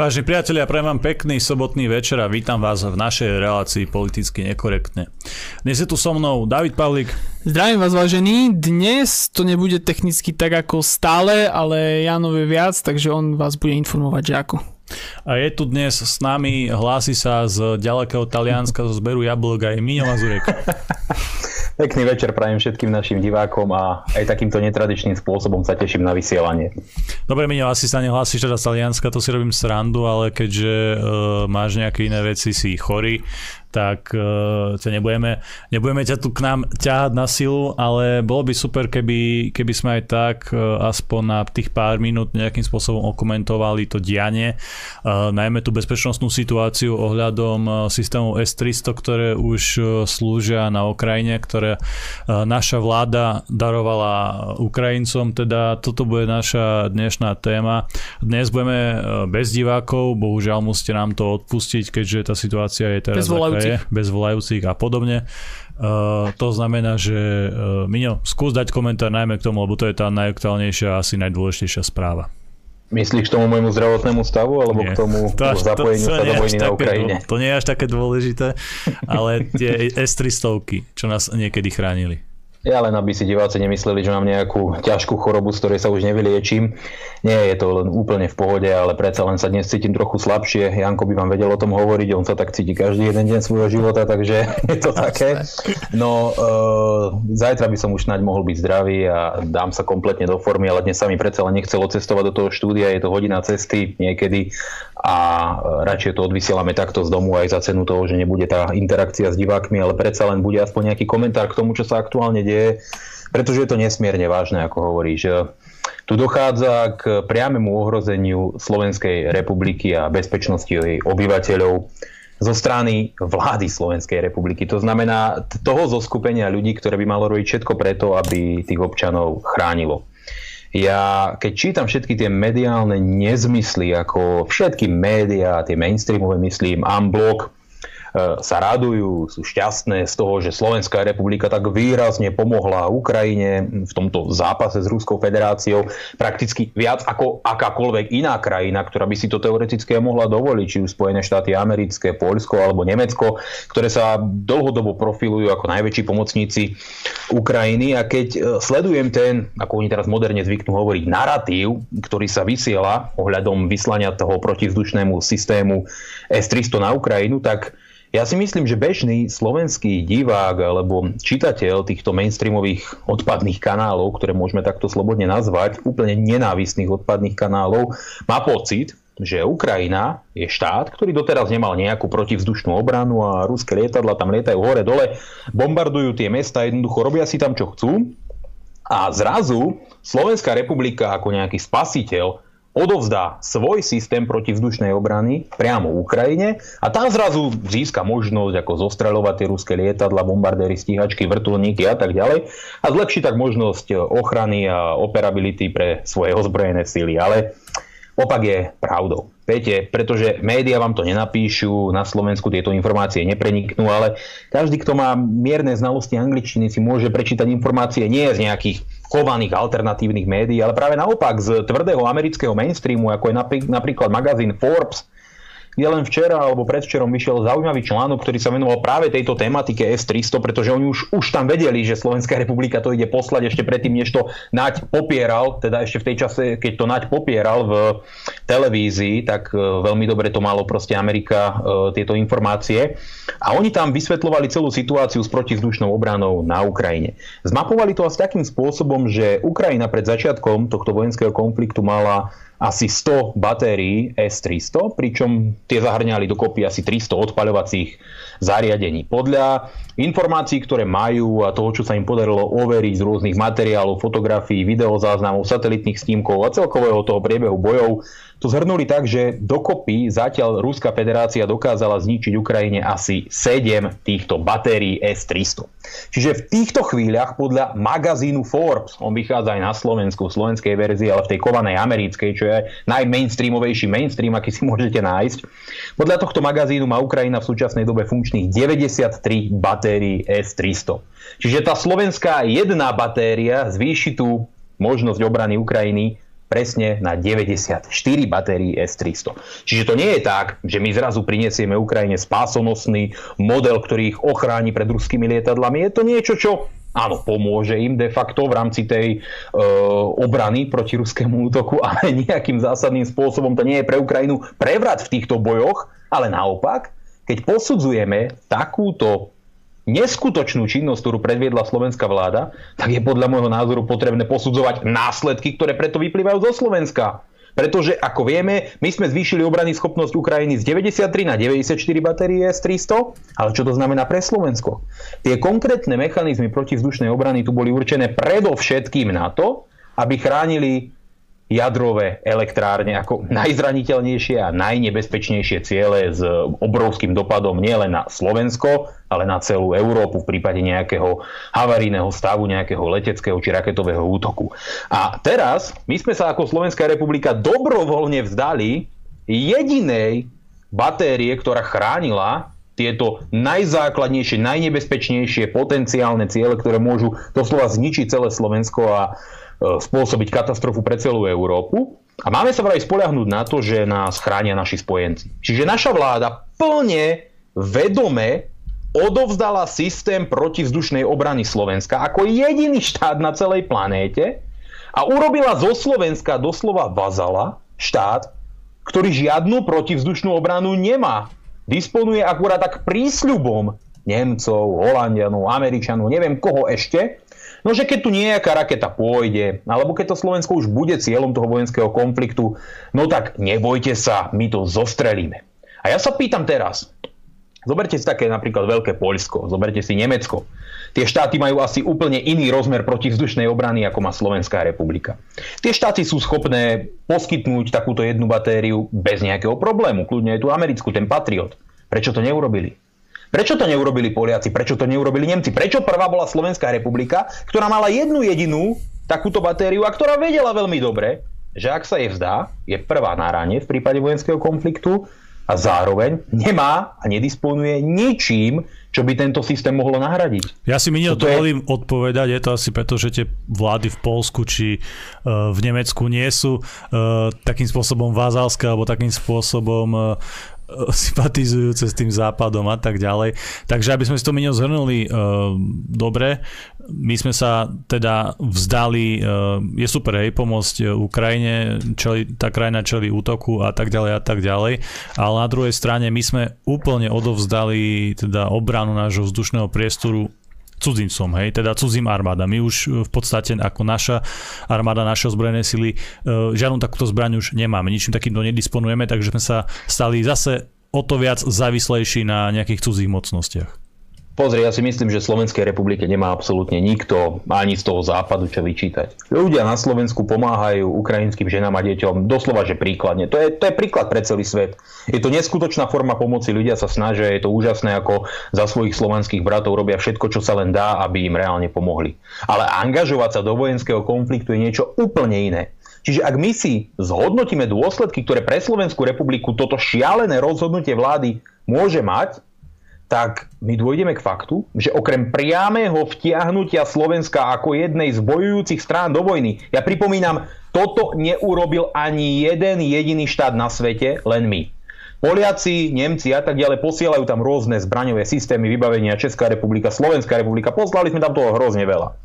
Vážení priatelia, prajem vám pekný sobotný večer a vítam vás v našej relácii politicky nekorektne. Dnes je tu so mnou David Pavlik. Zdravím vás vážení, dnes to nebude technicky tak ako stále, ale Janov je viac, takže on vás bude informovať, že ako. A je tu dnes s nami, hlási sa z ďalekého Talianska zo zberu jablok aj Miňo Mazurek. Pekný večer prajem všetkým našim divákom a aj takýmto netradičným spôsobom sa teším na vysielanie. Dobre, Miňo, asi sa nehlásiš teda z Talianska, to si robím srandu, ale keďže uh, máš nejaké iné veci, si chorý, tak uh, ťa nebudeme, nebudeme ťa tu k nám ťahať na silu, ale bolo by super, keby, keby sme aj tak uh, aspoň na tých pár minút nejakým spôsobom okomentovali to dianie, uh, najmä tú bezpečnostnú situáciu ohľadom systémov S-300, ktoré už slúžia na Ukrajine, ktoré naša vláda darovala Ukrajincom, teda toto bude naša dnešná téma. Dnes budeme bez divákov, bohužiaľ musíte nám to odpustiť, keďže tá situácia je teraz volajúcich. bez volajúcich a podobne. Uh, to znamená, že uh, Miňo, skús dať komentár najmä k tomu, lebo to je tá najaktuálnejšia a asi najdôležitejšia správa. Myslíš k tomu môjmu zdravotnému stavu, alebo Nie. k tomu to až, zapojeniu to, to sa do vojny na Ukrajine? To nie je až také dôležité, ale tie S-300, čo nás niekedy chránili. Ja len aby si diváci nemysleli, že mám nejakú ťažkú chorobu, z ktorej sa už nevyliečím. Nie je to len úplne v pohode, ale predsa len sa dnes cítim trochu slabšie. Janko by vám vedel o tom hovoriť, on sa tak cíti každý jeden deň svojho života, takže je to také. No, e, zajtra by som už snáď mohol byť zdravý a dám sa kompletne do formy, ale dnes sa mi predsa len nechcelo cestovať do toho štúdia, je to hodina cesty niekedy a radšej to odvysielame takto z domu aj za cenu toho, že nebude tá interakcia s divákmi, ale predsa len bude aspoň nejaký komentár k tomu, čo sa aktuálne deje, pretože je to nesmierne vážne, ako hovoríš. Tu dochádza k priamému ohrozeniu Slovenskej republiky a bezpečnosti jej obyvateľov zo strany vlády Slovenskej republiky. To znamená toho zoskupenia ľudí, ktoré by malo robiť všetko preto, aby tých občanov chránilo. Ja keď čítam všetky tie mediálne nezmysly, ako všetky médiá, tie mainstreamové myslím, Unblock, sa radujú, sú šťastné z toho, že Slovenská republika tak výrazne pomohla Ukrajine v tomto zápase s Ruskou federáciou prakticky viac ako akákoľvek iná krajina, ktorá by si to teoreticky mohla dovoliť, či už Spojené štáty americké, Poľsko alebo Nemecko, ktoré sa dlhodobo profilujú ako najväčší pomocníci Ukrajiny. A keď e, sledujem ten, ako oni teraz moderne zvyknú hovoriť, narratív, ktorý sa vysiela ohľadom vyslania toho protivzdušnému systému S-300 na Ukrajinu, tak ja si myslím, že bežný slovenský divák alebo čitateľ týchto mainstreamových odpadných kanálov, ktoré môžeme takto slobodne nazvať, úplne nenávistných odpadných kanálov, má pocit, že Ukrajina je štát, ktorý doteraz nemal nejakú protivzdušnú obranu a ruské lietadla tam lietajú hore-dole, bombardujú tie mesta, jednoducho robia si tam čo chcú. A zrazu Slovenská republika ako nejaký spasiteľ odovzdá svoj systém protivzdušnej obrany priamo Ukrajine a tam zrazu získa možnosť ako zostreľovať tie ruské lietadla, bombardéry, stíhačky, vrtulníky a tak ďalej a zlepší tak možnosť ochrany a operability pre svoje ozbrojené síly. Ale opak je pravdou. Viete, pretože médiá vám to nenapíšu, na Slovensku tieto informácie nepreniknú, ale každý, kto má mierne znalosti angličtiny, si môže prečítať informácie nie z nejakých chovaných alternatívnych médií, ale práve naopak z tvrdého amerického mainstreamu, ako je napríklad magazín Forbes, kde len včera alebo predvčerom vyšiel zaujímavý článok, ktorý sa venoval práve tejto tematike S-300, pretože oni už, už tam vedeli, že Slovenská republika to ide poslať ešte predtým, než to Naď popieral, teda ešte v tej čase, keď to Naď popieral v televízii, tak e, veľmi dobre to malo proste Amerika e, tieto informácie. A oni tam vysvetľovali celú situáciu s protizdušnou obranou na Ukrajine. Zmapovali to asi takým spôsobom, že Ukrajina pred začiatkom tohto vojenského konfliktu mala asi 100 batérií S-300, pričom tie zahrňali dokopy asi 300 odpaľovacích zariadení. Podľa informácií, ktoré majú a toho, čo sa im podarilo overiť z rôznych materiálov, fotografií, videozáznamov, satelitných snímkov a celkového toho priebehu bojov, to zhrnuli tak, že dokopy zatiaľ Ruská federácia dokázala zničiť Ukrajine asi 7 týchto batérií S-300. Čiže v týchto chvíľach podľa magazínu Forbes, on vychádza aj na Slovensku, v slovenskej verzii, ale v tej kovanej americkej, čo je najmainstreamovejší mainstream, aký si môžete nájsť. Podľa tohto magazínu má Ukrajina v súčasnej dobe funkčných 93 batérií S-300. Čiže tá slovenská jedna batéria zvýši tú možnosť obrany Ukrajiny presne na 94 batérií S-300. Čiže to nie je tak, že my zrazu prinesieme Ukrajine spásonosný model, ktorý ich ochráni pred ruskými lietadlami. Je to niečo, čo áno, pomôže im de facto v rámci tej e, obrany proti ruskému útoku, ale nejakým zásadným spôsobom to nie je pre Ukrajinu prevrat v týchto bojoch, ale naopak, keď posudzujeme takúto neskutočnú činnosť, ktorú predviedla slovenská vláda, tak je podľa môjho názoru potrebné posudzovať následky, ktoré preto vyplývajú zo Slovenska. Pretože, ako vieme, my sme zvýšili obrany schopnosť Ukrajiny z 93 na 94 batérie S-300, ale čo to znamená pre Slovensko? Tie konkrétne mechanizmy protivzdušnej obrany tu boli určené predovšetkým na to, aby chránili jadrové elektrárne ako najzraniteľnejšie a najnebezpečnejšie ciele s obrovským dopadom nielen na Slovensko, ale na celú Európu v prípade nejakého havarijného stavu, nejakého leteckého či raketového útoku. A teraz my sme sa ako Slovenská republika dobrovoľne vzdali jedinej batérie, ktorá chránila tieto najzákladnejšie, najnebezpečnejšie potenciálne ciele, ktoré môžu doslova zničiť celé Slovensko a spôsobiť katastrofu pre celú Európu. A máme sa vraj spoľahnúť na to, že nás chránia naši spojenci. Čiže naša vláda plne vedome odovzdala systém protivzdušnej obrany Slovenska ako jediný štát na celej planéte a urobila zo Slovenska doslova vazala, štát, ktorý žiadnu protivzdušnú obranu nemá. Disponuje akurát tak prísľubom Nemcov, Holandianov, Američanov, neviem koho ešte, No, že keď tu nejaká raketa pôjde, alebo keď to Slovensko už bude cieľom toho vojenského konfliktu, no tak nebojte sa, my to zostrelíme. A ja sa pýtam teraz, zoberte si také napríklad Veľké Poľsko, zoberte si Nemecko. Tie štáty majú asi úplne iný rozmer protivzdušnej obrany, ako má Slovenská republika. Tie štáty sú schopné poskytnúť takúto jednu batériu bez nejakého problému. Kľudne je tu americkú, ten Patriot. Prečo to neurobili? Prečo to neurobili Poliaci? Prečo to neurobili Nemci? Prečo prvá bola Slovenská republika, ktorá mala jednu jedinú takúto batériu a ktorá vedela veľmi dobre, že ak sa jej vzdá, je prvá na ráne v prípade vojenského konfliktu a zároveň nemá a nedisponuje ničím, čo by tento systém mohlo nahradiť. Ja si mi dovolím je... odpovedať, je to asi preto, že tie vlády v Polsku či uh, v Nemecku nie sú uh, takým spôsobom vázalské alebo takým spôsobom uh, sympatizujúce s tým západom a tak ďalej. Takže aby sme si to minul zhrnuli uh, dobre, my sme sa teda vzdali, uh, je super hej, pomôcť Ukrajine, čeli, tá krajina čeli útoku a tak ďalej a tak ďalej, ale na druhej strane my sme úplne odovzdali teda obranu nášho vzdušného priestoru cudzincom, hej, teda cudzím armáda. My už e, v podstate ako naša armáda, naše ozbrojené sily, e, žiadnu takúto zbraň už nemáme, ničím takýmto nedisponujeme, takže sme sa stali zase o to viac závislejší na nejakých cudzích mocnostiach. Pozri, ja si myslím, že Slovenskej republike nemá absolútne nikto ani z toho západu čo vyčítať. Ľudia na Slovensku pomáhajú ukrajinským ženám a deťom doslova, že príkladne. To je, to je príklad pre celý svet. Je to neskutočná forma pomoci, ľudia sa snažia, je to úžasné, ako za svojich slovanských bratov robia všetko, čo sa len dá, aby im reálne pomohli. Ale angažovať sa do vojenského konfliktu je niečo úplne iné. Čiže ak my si zhodnotíme dôsledky, ktoré pre Slovenskú republiku toto šialené rozhodnutie vlády môže mať, tak my dôjdeme k faktu, že okrem priamého vtiahnutia Slovenska ako jednej z bojujúcich strán do vojny, ja pripomínam, toto neurobil ani jeden jediný štát na svete, len my. Poliaci, Nemci a tak ďalej posielajú tam rôzne zbraňové systémy, vybavenia Česká republika, Slovenská republika, poslali sme tam toho hrozne veľa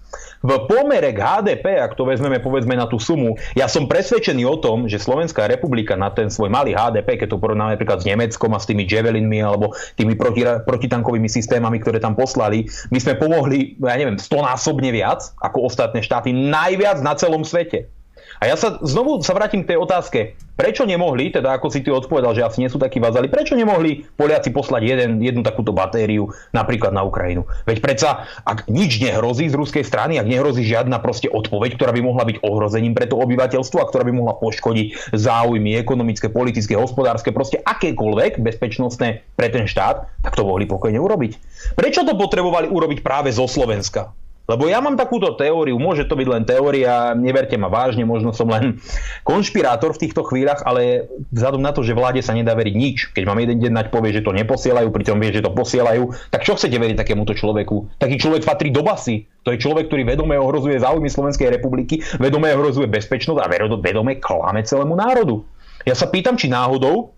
v pomere k HDP, ak to vezmeme povedzme na tú sumu, ja som presvedčený o tom, že Slovenská republika na ten svoj malý HDP, keď to porovnáme napríklad s Nemeckom a s tými Javelinmi alebo tými proti, protitankovými systémami, ktoré tam poslali, my sme pomohli, ja neviem, stonásobne viac ako ostatné štáty, najviac na celom svete. A ja sa znovu sa vrátim k tej otázke. Prečo nemohli, teda ako si ty odpovedal, že asi nie sú takí vazali, prečo nemohli Poliaci poslať jeden, jednu takúto batériu napríklad na Ukrajinu? Veď predsa, ak nič nehrozí z ruskej strany, ak nehrozí žiadna proste odpoveď, ktorá by mohla byť ohrozením pre to obyvateľstvo a ktorá by mohla poškodiť záujmy ekonomické, politické, hospodárske, proste akékoľvek bezpečnostné pre ten štát, tak to mohli pokojne urobiť. Prečo to potrebovali urobiť práve zo Slovenska? Lebo ja mám takúto teóriu, môže to byť len teória, neverte ma vážne, možno som len konšpirátor v týchto chvíľach, ale vzhľadom na to, že vláde sa nedá veriť nič, keď mám jeden deň nať povie, že to neposielajú, pritom vie, že to posielajú, tak čo chcete veriť takémuto človeku? Taký človek patrí do basy. To je človek, ktorý vedome ohrozuje záujmy Slovenskej republiky, vedome ohrozuje bezpečnosť a vedome klame celému národu. Ja sa pýtam, či náhodou,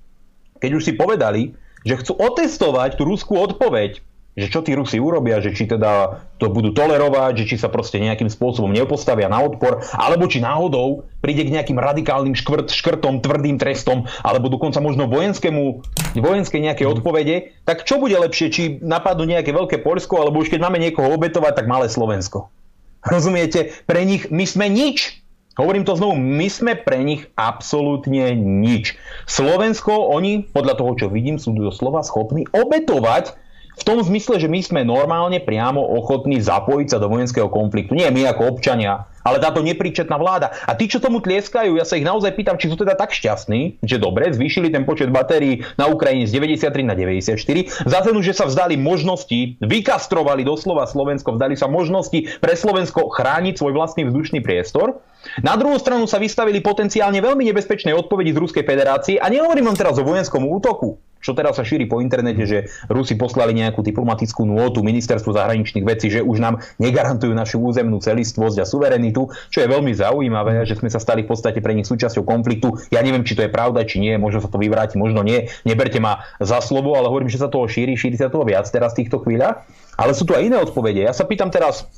keď už si povedali, že chcú otestovať tú ruskú odpoveď, že čo tí Rusi urobia, že či teda to budú tolerovať, že či sa proste nejakým spôsobom nepostavia na odpor, alebo či náhodou príde k nejakým radikálnym škvrt, škrtom, tvrdým trestom, alebo dokonca možno vojenskému, vojenskej nejaké mhm. odpovede, tak čo bude lepšie, či napadnú nejaké veľké Polsko, alebo už keď máme niekoho obetovať, tak malé Slovensko. Rozumiete? Pre nich my sme nič. Hovorím to znovu, my sme pre nich absolútne nič. Slovensko, oni, podľa toho, čo vidím, sú doslova schopní obetovať v tom zmysle, že my sme normálne priamo ochotní zapojiť sa do vojenského konfliktu. Nie my ako občania, ale táto nepríčetná vláda. A tí, čo tomu tlieskajú, ja sa ich naozaj pýtam, či sú teda tak šťastní, že dobre, zvýšili ten počet batérií na Ukrajine z 93 na 94, za cenu, že sa vzdali možnosti, vykastrovali doslova Slovensko, vzdali sa možnosti pre Slovensko chrániť svoj vlastný vzdušný priestor. Na druhú stranu sa vystavili potenciálne veľmi nebezpečnej odpovedi z Ruskej federácie a nehovorím vám teraz o vojenskom útoku, čo teraz sa šíri po internete, že Rusi poslali nejakú diplomatickú nôtu ministerstvu zahraničných vecí, že už nám negarantujú našu územnú celistvosť a suverenitu, čo je veľmi zaujímavé, že sme sa stali v podstate pre nich súčasťou konfliktu. Ja neviem, či to je pravda, či nie, možno sa to vyvráti, možno nie. Neberte ma za slovo, ale hovorím, že sa toho šíri, šíri sa toho viac teraz v týchto chvíľach. Ale sú tu aj iné odpovede. Ja sa pýtam teraz,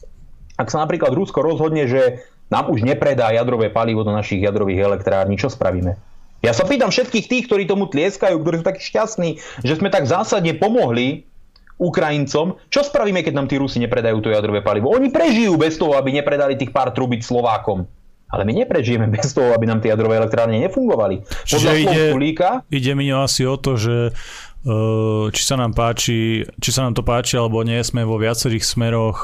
ak sa napríklad Rusko rozhodne, že nám už nepredá jadrové palivo do našich jadrových elektrární, čo spravíme? Ja sa pýtam všetkých tých, ktorí tomu tlieskajú, ktorí sú takí šťastní, že sme tak zásadne pomohli Ukrajincom, čo spravíme, keď nám tí Rusi nepredajú to jadrové palivo? Oni prežijú bez toho, aby nepredali tých pár trubic Slovákom. Ale my neprežijeme bez toho, aby nám tie jadrové elektrárne nefungovali. Podľa Čiže ide, Kulíka, ide mi asi o to, že či sa nám páči, či sa nám to páči alebo nie, sme vo viacerých smeroch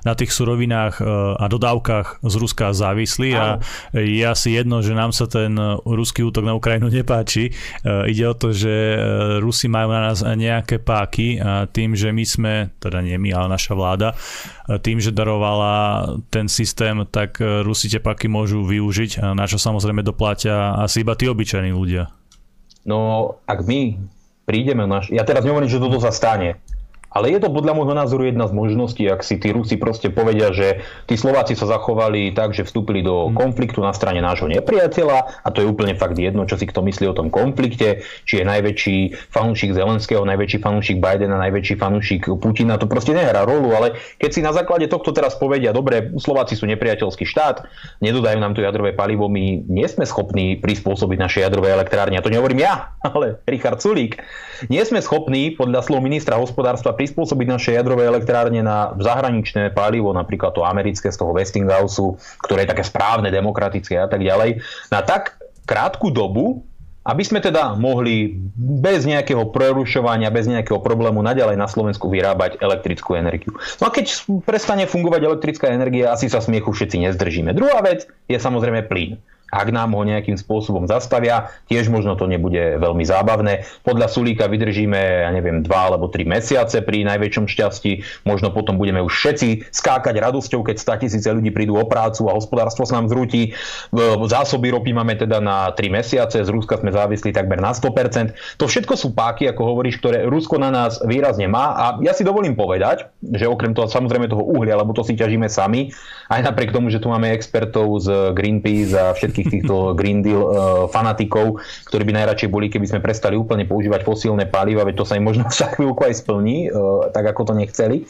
na tých surovinách a dodávkach z Ruska závislí a je asi jedno, že nám sa ten ruský útok na Ukrajinu nepáči. Ide o to, že Rusi majú na nás nejaké páky a tým, že my sme, teda nie my, ale naša vláda, tým, že darovala ten systém, tak Rusi tie páky môžu využiť, na čo samozrejme doplatia asi iba tí obyčajní ľudia. No, ak my prídeme naš... Ja teraz nehovorím, že toto sa stane, ale je to podľa môjho názoru jedna z možností, ak si tí Rusi proste povedia, že tí Slováci sa zachovali tak, že vstúpili do hmm. konfliktu na strane nášho nepriateľa a to je úplne fakt jedno, čo si kto myslí o tom konflikte, či je najväčší fanúšik Zelenského, najväčší fanúšik Bidena, najväčší fanúšik Putina, to proste nehrá rolu, ale keď si na základe tohto teraz povedia, dobre, Slováci sú nepriateľský štát, nedodajú nám tu jadrové palivo, my nie sme schopní prispôsobiť naše jadrové elektrárne. A to nehovorím ja, ale Richard Sulík. Nie sme schopní, podľa slov ministra hospodárstva, prispôsobiť naše jadrové elektrárne na zahraničné palivo, napríklad to americké z toho Westinghouse, ktoré je také správne, demokratické a tak ďalej, na tak krátku dobu, aby sme teda mohli bez nejakého prerušovania, bez nejakého problému naďalej na Slovensku vyrábať elektrickú energiu. No a keď prestane fungovať elektrická energia, asi sa smiechu všetci nezdržíme. Druhá vec je samozrejme plyn. Ak nám ho nejakým spôsobom zastavia, tiež možno to nebude veľmi zábavné. Podľa Sulíka vydržíme, ja neviem, dva alebo tri mesiace pri najväčšom šťastí. Možno potom budeme už všetci skákať radosťou, keď 100 tisíce ľudí prídu o prácu a hospodárstvo sa nám zrúti. Zásoby ropy máme teda na 3 mesiace, z Ruska sme závislí takmer na 100%. To všetko sú páky, ako hovoríš, ktoré Rusko na nás výrazne má. A ja si dovolím povedať, že okrem toho samozrejme toho uhlia, lebo to si ťažíme sami, aj napriek tomu, že tu máme expertov z Greenpeace a všetky všetkých týchto Green Deal uh, fanatikov, ktorí by najradšej boli, keby sme prestali úplne používať fosílne paliva, veď to sa im možno za chvíľku aj splní, uh, tak ako to nechceli.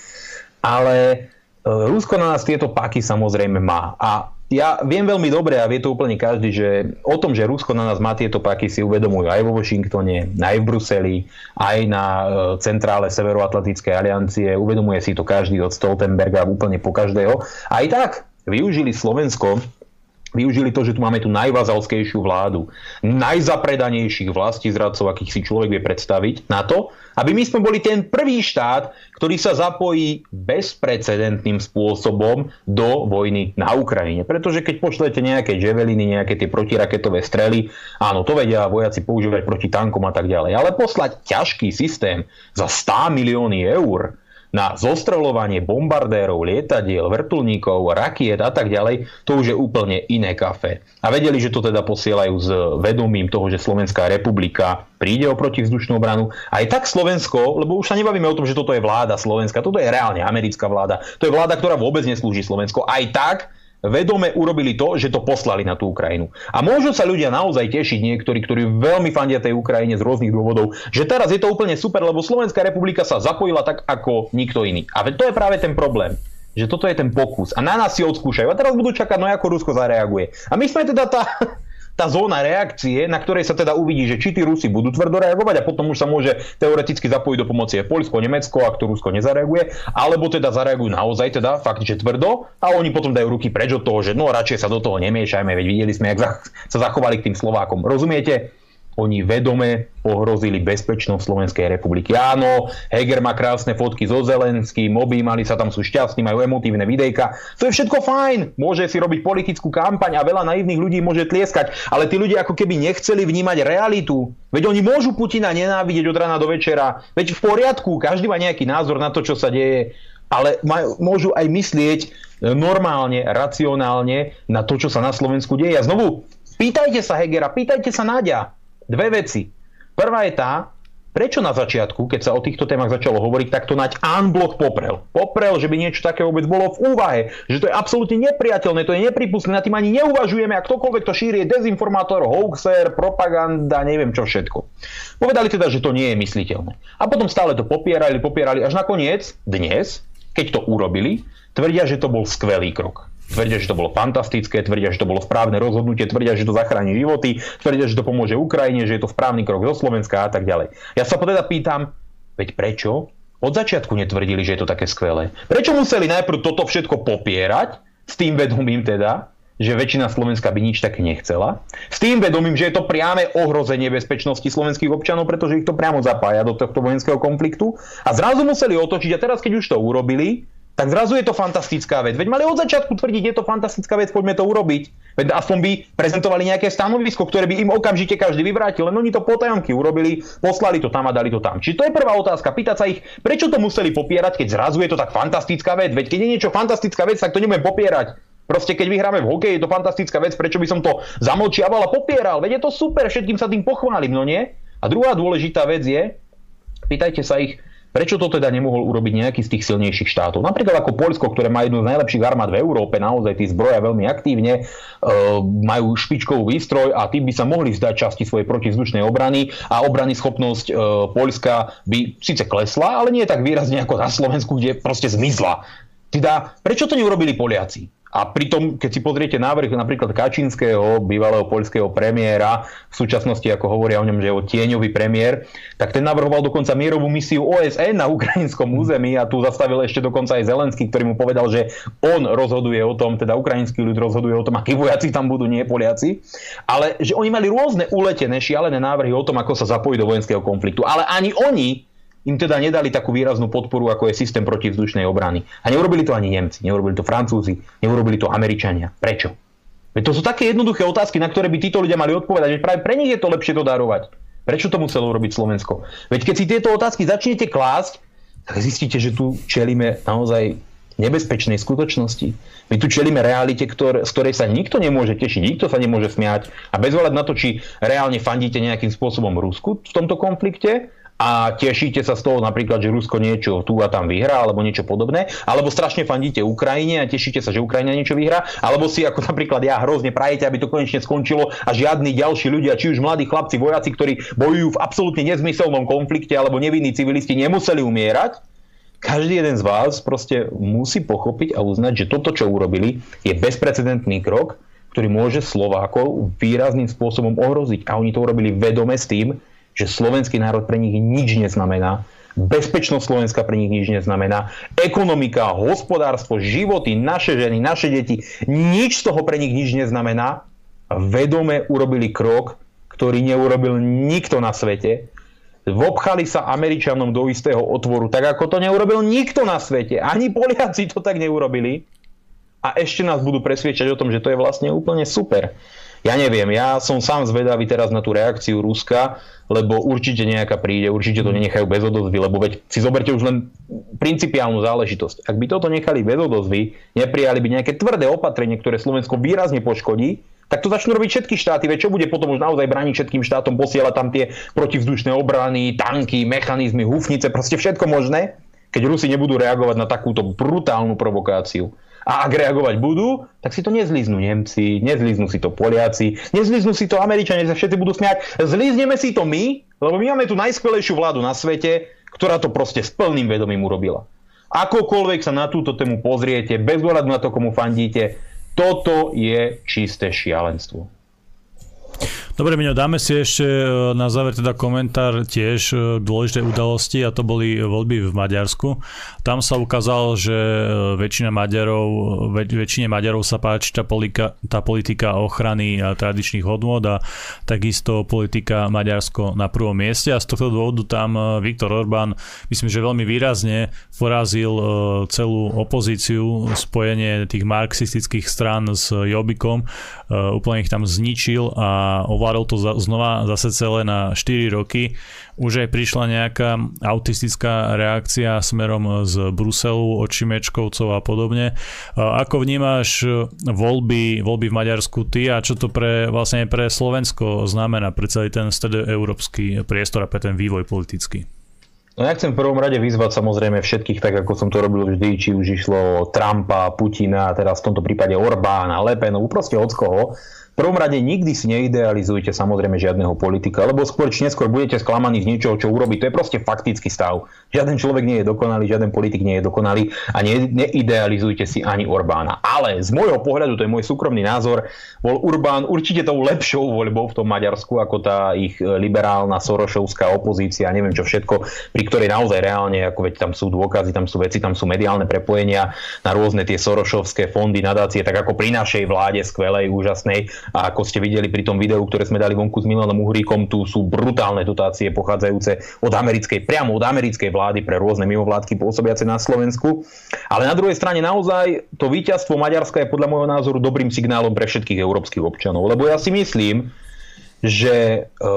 Ale uh, Rusko na nás tieto paky samozrejme má. A ja viem veľmi dobre a vie to úplne každý, že o tom, že Rusko na nás má tieto paky, si uvedomujú aj vo Washingtone, aj v Bruseli, aj na centrále Severoatlantickej aliancie. Uvedomuje si to každý od Stoltenberga úplne po každého. Aj tak využili Slovensko využili to, že tu máme tú najvazalskejšiu vládu, najzapredanejších vlastí zradcov, akých si človek vie predstaviť, na to, aby my sme boli ten prvý štát, ktorý sa zapojí bezprecedentným spôsobom do vojny na Ukrajine. Pretože keď pošlete nejaké javeliny, nejaké tie protiraketové strely, áno, to vedia vojaci používať proti tankom a tak ďalej. Ale poslať ťažký systém za 100 milióny eur, na zostreľovanie bombardérov, lietadiel, vrtulníkov, rakiet a tak ďalej, to už je úplne iné kafe. A vedeli, že to teda posielajú s vedomím toho, že Slovenská republika príde o protivzdušnú obranu. Aj tak Slovensko, lebo už sa nebavíme o tom, že toto je vláda Slovenska, toto je reálne americká vláda, to je vláda, ktorá vôbec neslúži Slovensko. Aj tak vedome urobili to, že to poslali na tú Ukrajinu. A môžu sa ľudia naozaj tešiť niektorí, ktorí veľmi fandia tej Ukrajine z rôznych dôvodov, že teraz je to úplne super, lebo Slovenská republika sa zapojila tak ako nikto iný. A to je práve ten problém že toto je ten pokus. A na nás si odskúšajú. A teraz budú čakať, no ako Rusko zareaguje. A my sme teda tá, tá zóna reakcie, na ktorej sa teda uvidí, že či tí Rusi budú tvrdo reagovať a potom už sa môže teoreticky zapojiť do pomoci aj Polsko, Nemecko, ak to Rusko nezareaguje, alebo teda zareagujú naozaj teda fakt, že tvrdo a oni potom dajú ruky preč od toho, že no radšej sa do toho nemiešajme, veď videli sme, jak sa zachovali k tým Slovákom. Rozumiete? Oni vedome ohrozili bezpečnosť Slovenskej republiky. Áno, Heger má krásne fotky so Zelenským, objímali sa tam, sú šťastní, majú emotívne videjka. To je všetko fajn. Môže si robiť politickú kampaň a veľa naivných ľudí môže tlieskať, ale tí ľudia ako keby nechceli vnímať realitu. Veď oni môžu Putina nenávidieť od rana do večera. Veď v poriadku, každý má nejaký názor na to, čo sa deje, ale môžu aj myslieť normálne, racionálne na to, čo sa na Slovensku deje. A znovu, pýtajte sa Hegera, pýtajte sa Náďa dve veci. Prvá je tá, prečo na začiatku, keď sa o týchto témach začalo hovoriť, tak to nať unblock poprel. Poprel, že by niečo také vôbec bolo v úvahe, že to je absolútne nepriateľné, to je nepripustné, na tým ani neuvažujeme a ktokoľvek to šíri je dezinformátor, hoaxer, propaganda, neviem čo všetko. Povedali teda, že to nie je mysliteľné. A potom stále to popierali, popierali, až nakoniec, dnes, keď to urobili, tvrdia, že to bol skvelý krok. Tvrdia, že to bolo fantastické, tvrdia, že to bolo správne rozhodnutie, tvrdia, že to zachráni životy, tvrdia, že to pomôže Ukrajine, že je to správny krok zo Slovenska a tak ďalej. Ja sa teda pýtam, veď prečo od začiatku netvrdili, že je to také skvelé? Prečo museli najprv toto všetko popierať, s tým vedomím teda, že väčšina Slovenska by nič také nechcela. S tým vedomím, že je to priame ohrozenie bezpečnosti slovenských občanov, pretože ich to priamo zapája do tohto vojenského konfliktu. A zrazu museli otočiť a teraz, keď už to urobili, tak zrazu je to fantastická vec. Veď mali od začiatku tvrdiť, je to fantastická vec, poďme to urobiť. Veď aspoň by prezentovali nejaké stanovisko, ktoré by im okamžite každý vyvrátil, len oni to potajomky urobili, poslali to tam a dali to tam. Čiže to je prvá otázka, pýtať sa ich, prečo to museli popierať, keď zrazu je to tak fantastická vec. Veď keď je niečo fantastická vec, tak to nebudem popierať. Proste keď vyhráme v hokeji, je to fantastická vec, prečo by som to zamlčiaval a popieral. Veď je to super, všetkým sa tým pochválim, no nie? A druhá dôležitá vec je, pýtajte sa ich, Prečo to teda nemohol urobiť nejaký z tých silnejších štátov? Napríklad ako Polsko, ktoré má jednu z najlepších armád v Európe, naozaj tí zbroja veľmi aktívne, e, majú špičkový výstroj a tí by sa mohli vzdať časti svojej protizdušnej obrany a obrany schopnosť e, Polska by síce klesla, ale nie tak výrazne ako na Slovensku, kde proste zmizla. Teda, prečo to neurobili Poliaci? A pritom, keď si pozriete návrh napríklad Kačinského, bývalého poľského premiéra, v súčasnosti, ako hovoria o ňom, že je o tieňový premiér, tak ten navrhoval dokonca mierovú misiu OSN na ukrajinskom území a tu zastavil ešte dokonca aj Zelenský, ktorý mu povedal, že on rozhoduje o tom, teda ukrajinský ľud rozhoduje o tom, akí vojaci tam budú, nie Poliaci. Ale že oni mali rôzne uletené, šialené návrhy o tom, ako sa zapojiť do vojenského konfliktu. Ale ani oni im teda nedali takú výraznú podporu, ako je systém protivzdušnej obrany. A neurobili to ani Nemci, neurobili to Francúzi, neurobili to Američania. Prečo? Veď to sú také jednoduché otázky, na ktoré by títo ľudia mali odpovedať. Veď práve pre nich je to lepšie to darovať. Prečo to muselo urobiť Slovensko? Veď keď si tieto otázky začnete klásť, tak zistíte, že tu čelíme naozaj nebezpečnej skutočnosti. My tu čelíme realite, ktor- z ktorej sa nikto nemôže tešiť, nikto sa nemôže smiať a bez na to, či reálne fandíte nejakým spôsobom Rusku v tomto konflikte, a tešíte sa z toho napríklad, že Rusko niečo tu a tam vyhrá alebo niečo podobné, alebo strašne fandíte Ukrajine a tešíte sa, že Ukrajina niečo vyhrá, alebo si ako napríklad ja hrozne prajete, aby to konečne skončilo a žiadni ďalší ľudia, či už mladí chlapci, vojaci, ktorí bojujú v absolútne nezmyselnom konflikte alebo nevinní civilisti nemuseli umierať. Každý jeden z vás proste musí pochopiť a uznať, že toto, čo urobili, je bezprecedentný krok, ktorý môže Slovákov výrazným spôsobom ohroziť. A oni to urobili vedome s tým, že slovenský národ pre nich nič neznamená, bezpečnosť Slovenska pre nich nič neznamená, ekonomika, hospodárstvo, životy, naše ženy, naše deti, nič z toho pre nich nič neznamená. Vedome urobili krok, ktorý neurobil nikto na svete. Vobchali sa Američanom do istého otvoru, tak ako to neurobil nikto na svete. Ani Poliaci to tak neurobili. A ešte nás budú presviečať o tom, že to je vlastne úplne super. Ja neviem, ja som sám zvedavý teraz na tú reakciu Ruska, lebo určite nejaká príde, určite to nenechajú bez odozvy, lebo veď si zoberte už len principiálnu záležitosť. Ak by toto nechali bez odozvy, neprijali by nejaké tvrdé opatrenie, ktoré Slovensko výrazne poškodí, tak to začnú robiť všetky štáty. Veď čo bude potom už naozaj brániť všetkým štátom, posielať tam tie protivzdušné obrany, tanky, mechanizmy, hufnice, proste všetko možné, keď Rusi nebudú reagovať na takúto brutálnu provokáciu. A ak reagovať budú, tak si to nezliznú Nemci, nezliznú si to Poliaci, nezliznú si to Američania, sa všetci budú smiať. Zlizneme si to my, lebo my máme tu najskvelejšiu vládu na svete, ktorá to proste s plným vedomím urobila. Akokoľvek sa na túto tému pozriete, bez ohľadu na to, komu fandíte, toto je čisté šialenstvo. Dobre, Miňo, dáme si ešte e, na záver teda komentár tiež e, dôležité udalosti a to boli voľby v Maďarsku. Tam sa ukázalo, že e, väčšina Maďarov, väč, väčšine Maďarov sa páči tá, polika, tá politika ochrany tradičných hodnôt a takisto politika Maďarsko na prvom mieste a z tohto dôvodu tam Viktor Orbán myslím, že veľmi výrazne porazil celú opozíciu, spojenie tých marxistických strán s Jobikom, úplne ich tam zničil a ovládol to za, znova zase celé na 4 roky. Už aj prišla nejaká autistická reakcia smerom z Bruselu od Šimečkovcov a podobne. Ako vnímaš voľby, voľby v Maďarsku ty a čo to pre, vlastne pre Slovensko znamená pre celý ten stredoeurópsky priestor a pre ten vývoj politický? No ja chcem v prvom rade vyzvať samozrejme všetkých, tak ako som to robil vždy, či už išlo Trumpa, Putina, teraz v tomto prípade Orbána, Le Penovu, proste od koho, prvom rade nikdy si neidealizujte samozrejme žiadneho politika, lebo skôr či neskôr budete sklamaní z niečoho, čo urobí. To je proste faktický stav. Žiaden človek nie je dokonalý, žiaden politik nie je dokonalý a ne, neidealizujte si ani Orbána. Ale z môjho pohľadu, to je môj súkromný názor, bol Urbán určite tou lepšou voľbou v tom Maďarsku ako tá ich liberálna sorošovská opozícia, neviem čo všetko, pri ktorej naozaj reálne, ako veď tam sú dôkazy, tam sú veci, tam sú mediálne prepojenia na rôzne tie sorošovské fondy, nadácie, tak ako pri našej vláde skvelej, úžasnej, a ako ste videli pri tom videu, ktoré sme dali vonku s Milanom Uhríkom, tu sú brutálne dotácie pochádzajúce od americkej, priamo od americkej vlády pre rôzne mimovládky pôsobiace na Slovensku. Ale na druhej strane naozaj to víťazstvo Maďarska je podľa môjho názoru dobrým signálom pre všetkých európskych občanov. Lebo ja si myslím, že e,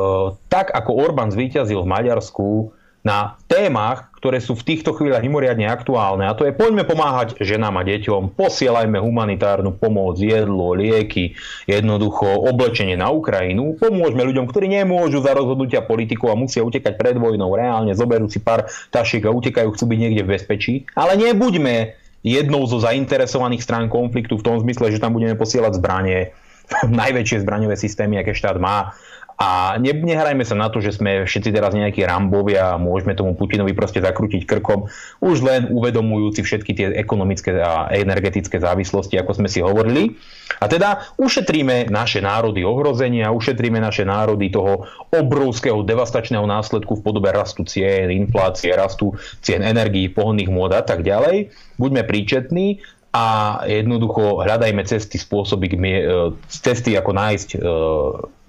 tak ako Orbán zvíťazil v Maďarsku, na témach, ktoré sú v týchto chvíľach mimoriadne aktuálne. A to je poďme pomáhať ženám a deťom, posielajme humanitárnu pomoc, jedlo, lieky, jednoducho oblečenie na Ukrajinu, pomôžme ľuďom, ktorí nemôžu za rozhodnutia politikov a musia utekať pred vojnou, reálne zoberú si pár tašiek a utekajú, chcú byť niekde v bezpečí. Ale nebuďme jednou zo zainteresovaných strán konfliktu v tom zmysle, že tam budeme posielať zbranie, najväčšie zbraňové systémy, aké štát má a ne, nehrajme sa na to, že sme všetci teraz nejakí rambovia a môžeme tomu Putinovi proste zakrútiť krkom, už len uvedomujúci všetky tie ekonomické a energetické závislosti, ako sme si hovorili. A teda ušetríme naše národy ohrozenia, ušetríme naše národy toho obrovského devastačného následku v podobe rastu cien, inflácie, rastu cien energií, pohodných môd a tak ďalej. Buďme príčetní a jednoducho hľadajme cesty, spôsoby, e, cesty, ako nájsť e,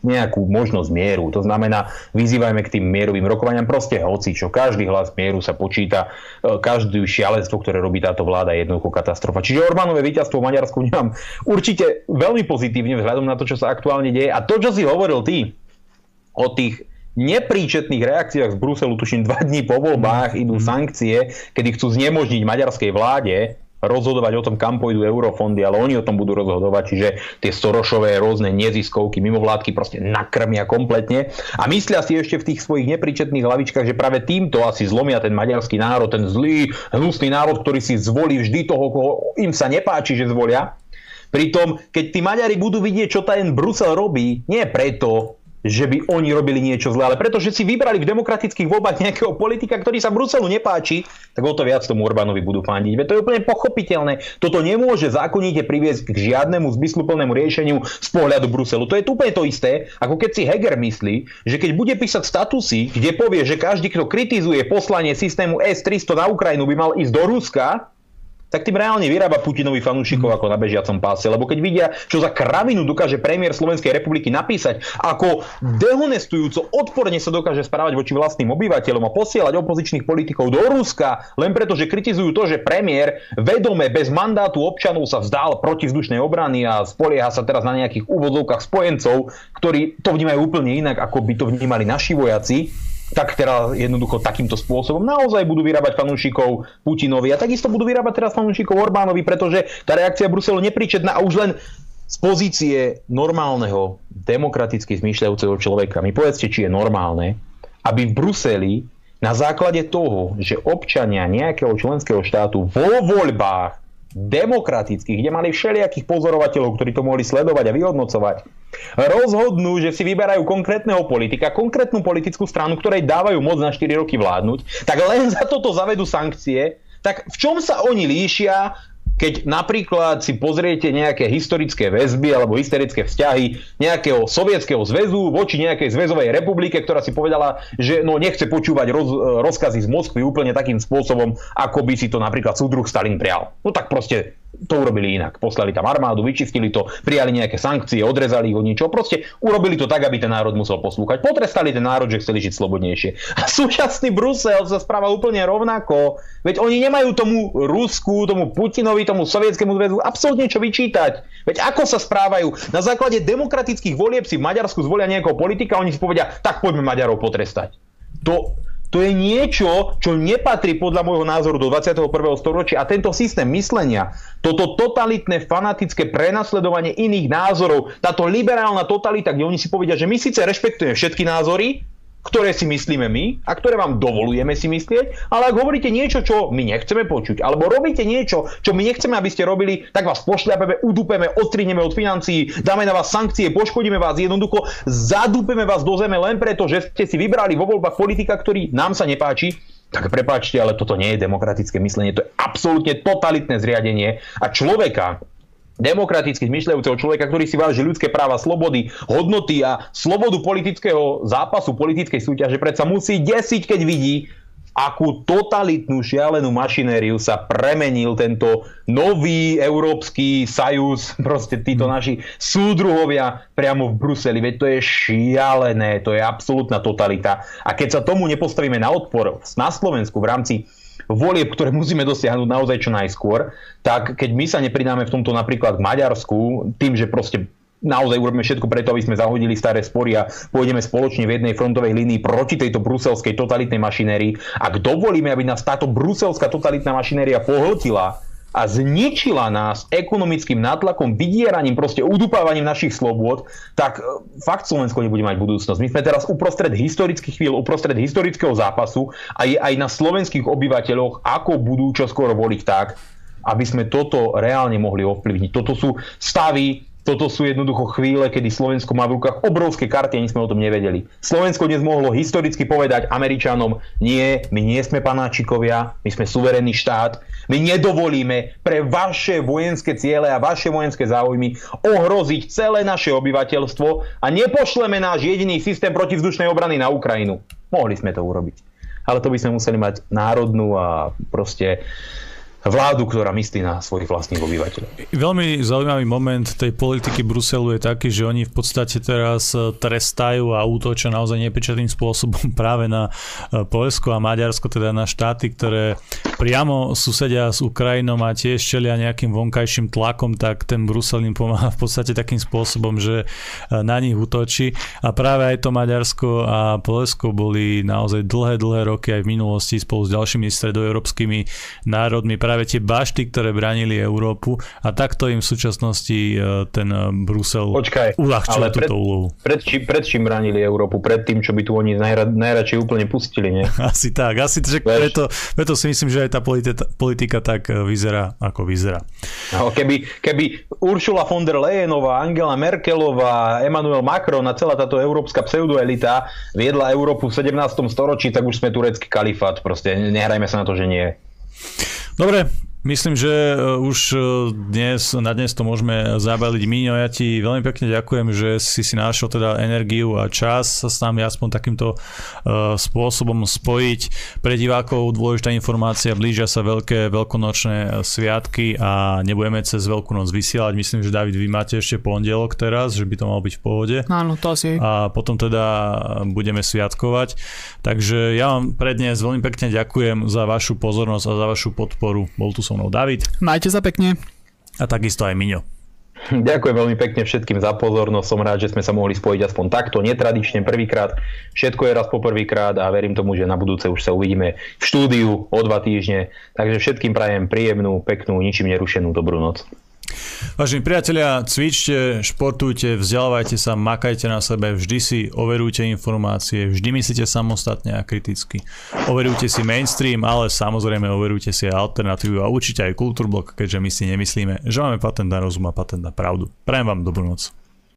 nejakú možnosť mieru. To znamená, vyzývajme k tým mierovým rokovaniam proste hoci, čo každý hlas mieru sa počíta, e, každý šialenstvo, ktoré robí táto vláda, je jednoducho katastrofa. Čiže Orbánové víťazstvo v Maďarsku nemám určite veľmi pozitívne vzhľadom na to, čo sa aktuálne deje. A to, čo si hovoril ty o tých nepríčetných reakciách z Bruselu, tuším dva dní po voľbách idú sankcie, kedy chcú znemožniť maďarskej vláde rozhodovať o tom, kam pôjdu eurofondy, ale oni o tom budú rozhodovať, čiže tie Sorošové rôzne neziskovky, mimovládky proste nakrmia kompletne a myslia si ešte v tých svojich nepríčetných hlavičkách, že práve týmto asi zlomia ten maďarský národ, ten zlý, hnusný národ, ktorý si zvolí vždy toho, koho im sa nepáči, že zvolia. Pritom, keď tí Maďari budú vidieť, čo ten Brusel robí, nie preto, že by oni robili niečo zlé, ale pretože si vybrali v demokratických voľbách nejakého politika, ktorý sa Bruselu nepáči, tak o to viac tomu Orbánovi budú fandiť. To je úplne pochopiteľné. Toto nemôže zákonite priviesť k žiadnemu zmysluplnému riešeniu z pohľadu Bruselu. To je úplne to isté, ako keď si Heger myslí, že keď bude písať statusy, kde povie, že každý, kto kritizuje poslanie systému S-300 na Ukrajinu, by mal ísť do Ruska, tak tým reálne vyrába Putinovi fanúšikov ako na bežiacom páse. Lebo keď vidia, čo za kravinu dokáže premiér Slovenskej republiky napísať, ako dehonestujúco, odporne sa dokáže správať voči vlastným obyvateľom a posielať opozičných politikov do Ruska, len preto, že kritizujú to, že premiér vedome bez mandátu občanov sa vzdal protivzdušnej obrany a spolieha sa teraz na nejakých úvodzovkách spojencov, ktorí to vnímajú úplne inak, ako by to vnímali naši vojaci tak teraz jednoducho takýmto spôsobom naozaj budú vyrábať fanúšikov Putinovi a takisto budú vyrábať teraz fanúšikov Orbánovi, pretože tá reakcia Bruselu nepričetná a už len z pozície normálneho, demokraticky zmýšľajúceho človeka. Mi povedzte, či je normálne, aby v Bruseli na základe toho, že občania nejakého členského štátu vo voľbách demokratických, kde mali všelijakých pozorovateľov, ktorí to mohli sledovať a vyhodnocovať, rozhodnú, že si vyberajú konkrétneho politika, konkrétnu politickú stranu, ktorej dávajú moc na 4 roky vládnuť, tak len za toto zavedú sankcie, tak v čom sa oni líšia keď napríklad si pozriete nejaké historické väzby alebo historické vzťahy nejakého sovietského zväzu voči nejakej zväzovej republike, ktorá si povedala, že no nechce počúvať roz, rozkazy z Moskvy úplne takým spôsobom, ako by si to napríklad súdruh Stalin prial. No tak proste to urobili inak. Poslali tam armádu, vyčistili to, prijali nejaké sankcie, odrezali od ničoho. Proste urobili to tak, aby ten národ musel poslúchať. Potrestali ten národ, že chceli žiť slobodnejšie. A súčasný Brusel sa správa úplne rovnako. Veď oni nemajú tomu Rusku, tomu Putinovi, tomu sovietskému zväzu absolútne čo vyčítať. Veď ako sa správajú? Na základe demokratických volieb si v Maďarsku zvolia nejakého politika, oni si povedia, tak poďme Maďarov potrestať. To, to je niečo, čo nepatrí podľa môjho názoru do 21. storočia a tento systém myslenia, toto totalitné, fanatické prenasledovanie iných názorov, táto liberálna totalita, kde oni si povedia, že my síce rešpektujeme všetky názory, ktoré si myslíme my a ktoré vám dovolujeme si myslieť, ale ak hovoríte niečo, čo my nechceme počuť, alebo robíte niečo, čo my nechceme, aby ste robili, tak vás pošľapeme, udupeme, odstrineme od financií, dáme na vás sankcie, poškodíme vás, jednoducho zadúpeme vás do zeme len preto, že ste si vybrali vo voľbách politika, ktorý nám sa nepáči, tak prepáčte, ale toto nie je demokratické myslenie, to je absolútne totalitné zriadenie a človeka, demokraticky zmyšľajúceho človeka, ktorý si váži ľudské práva, slobody, hodnoty a slobodu politického zápasu, politickej súťaže, predsa musí desiť, keď vidí, akú totalitnú šialenú mašinériu sa premenil tento nový európsky sajus, proste títo naši súdruhovia priamo v Bruseli. Veď to je šialené, to je absolútna totalita. A keď sa tomu nepostavíme na odpor na Slovensku v rámci volieb, ktoré musíme dosiahnuť naozaj čo najskôr, tak keď my sa nepridáme v tomto napríklad k Maďarsku, tým, že proste naozaj urobíme všetko preto, aby sme zahodili staré spory a pôjdeme spoločne v jednej frontovej línii proti tejto bruselskej totalitnej mašinérii. Ak dovolíme, aby nás táto bruselská totalitná mašinéria pohltila, a zničila nás ekonomickým nátlakom, vydieraním, proste udupávaním našich slobôd, tak e, fakt Slovensko nebude mať budúcnosť. My sme teraz uprostred historických chvíľ, uprostred historického zápasu a je aj na slovenských obyvateľoch, ako budú čoskoro voliť tak, aby sme toto reálne mohli ovplyvniť. Toto sú stavy, toto sú jednoducho chvíle, kedy Slovensko má v rukách obrovské karty, ani sme o tom nevedeli. Slovensko dnes mohlo historicky povedať Američanom, nie, my nie sme panáčikovia, my sme suverénny štát, my nedovolíme pre vaše vojenské ciele a vaše vojenské záujmy ohroziť celé naše obyvateľstvo a nepošleme náš jediný systém protivzdušnej obrany na Ukrajinu. Mohli sme to urobiť. Ale to by sme museli mať národnú a proste vládu, ktorá myslí na svojich vlastných obyvateľov. Veľmi zaujímavý moment tej politiky Bruselu je taký, že oni v podstate teraz e, trestajú a útočia naozaj nepričatým spôsobom práve na e, Polsko a Maďarsko, teda na štáty, ktoré priamo susedia s Ukrajinou a tiež čelia nejakým vonkajším tlakom, tak ten Brusel im pomáha v podstate takým spôsobom, že e, na nich útočí. A práve aj to Maďarsko a Polsko boli naozaj dlhé, dlhé roky aj v minulosti spolu s ďalšími stredoeurópskymi národmi práve tie bašty, ktoré bránili Európu a takto im v súčasnosti e, ten e, Brusel Počkaj, uľahčuje túto úlohu. Pred, či, pred čím bránili Európu? Pred tým, čo by tu oni najrad, najradšej úplne pustili, nie? Asi tak, asi že preto, preto si myslím, že aj tá politika, politika tak e, vyzerá, ako vyzerá. No, keby, keby Uršula von der Leyenová, Angela Merkelová, Emmanuel Macron a celá táto európska pseudoelita viedla Európu v 17. storočí, tak už sme turecký kalifát. Proste nehrajme sa na to, že nie. Dobre, Myslím, že e, už e, dnes, na dnes to môžeme zabaliť. Míňo, ja ti veľmi pekne ďakujem, že si si našiel teda energiu a čas sa s nami aspoň takýmto uh, spôsobom spojiť. Pre divákov dôležitá informácia, blížia sa veľké veľkonočné sviatky a nebudeme cez Veľkú noc vysielať. Myslím, že David, vy máte ešte pondelok teraz, že by to malo byť v pohode. Áno, to asi. A potom teda budeme sviatkovať. Takže ja vám pre dnes veľmi pekne ďakujem za vašu pozornosť a za vašu podporu. Bol tu so mnou David. Majte sa pekne. A takisto aj Miňo. Ďakujem veľmi pekne všetkým za pozornosť. Som rád, že sme sa mohli spojiť aspoň takto, netradične prvýkrát. Všetko je raz po prvýkrát a verím tomu, že na budúce už sa uvidíme v štúdiu o dva týždne. Takže všetkým prajem príjemnú, peknú, ničím nerušenú dobrú noc. Vážení priatelia, cvičte, športujte, vzdelávajte sa, makajte na sebe, vždy si overujte informácie, vždy myslíte samostatne a kriticky. Overujte si mainstream, ale samozrejme overujte si aj alternatívu a určite aj kultúrblok, keďže my si nemyslíme, že máme patent na rozum a patent na pravdu. Prajem vám dobrú noc.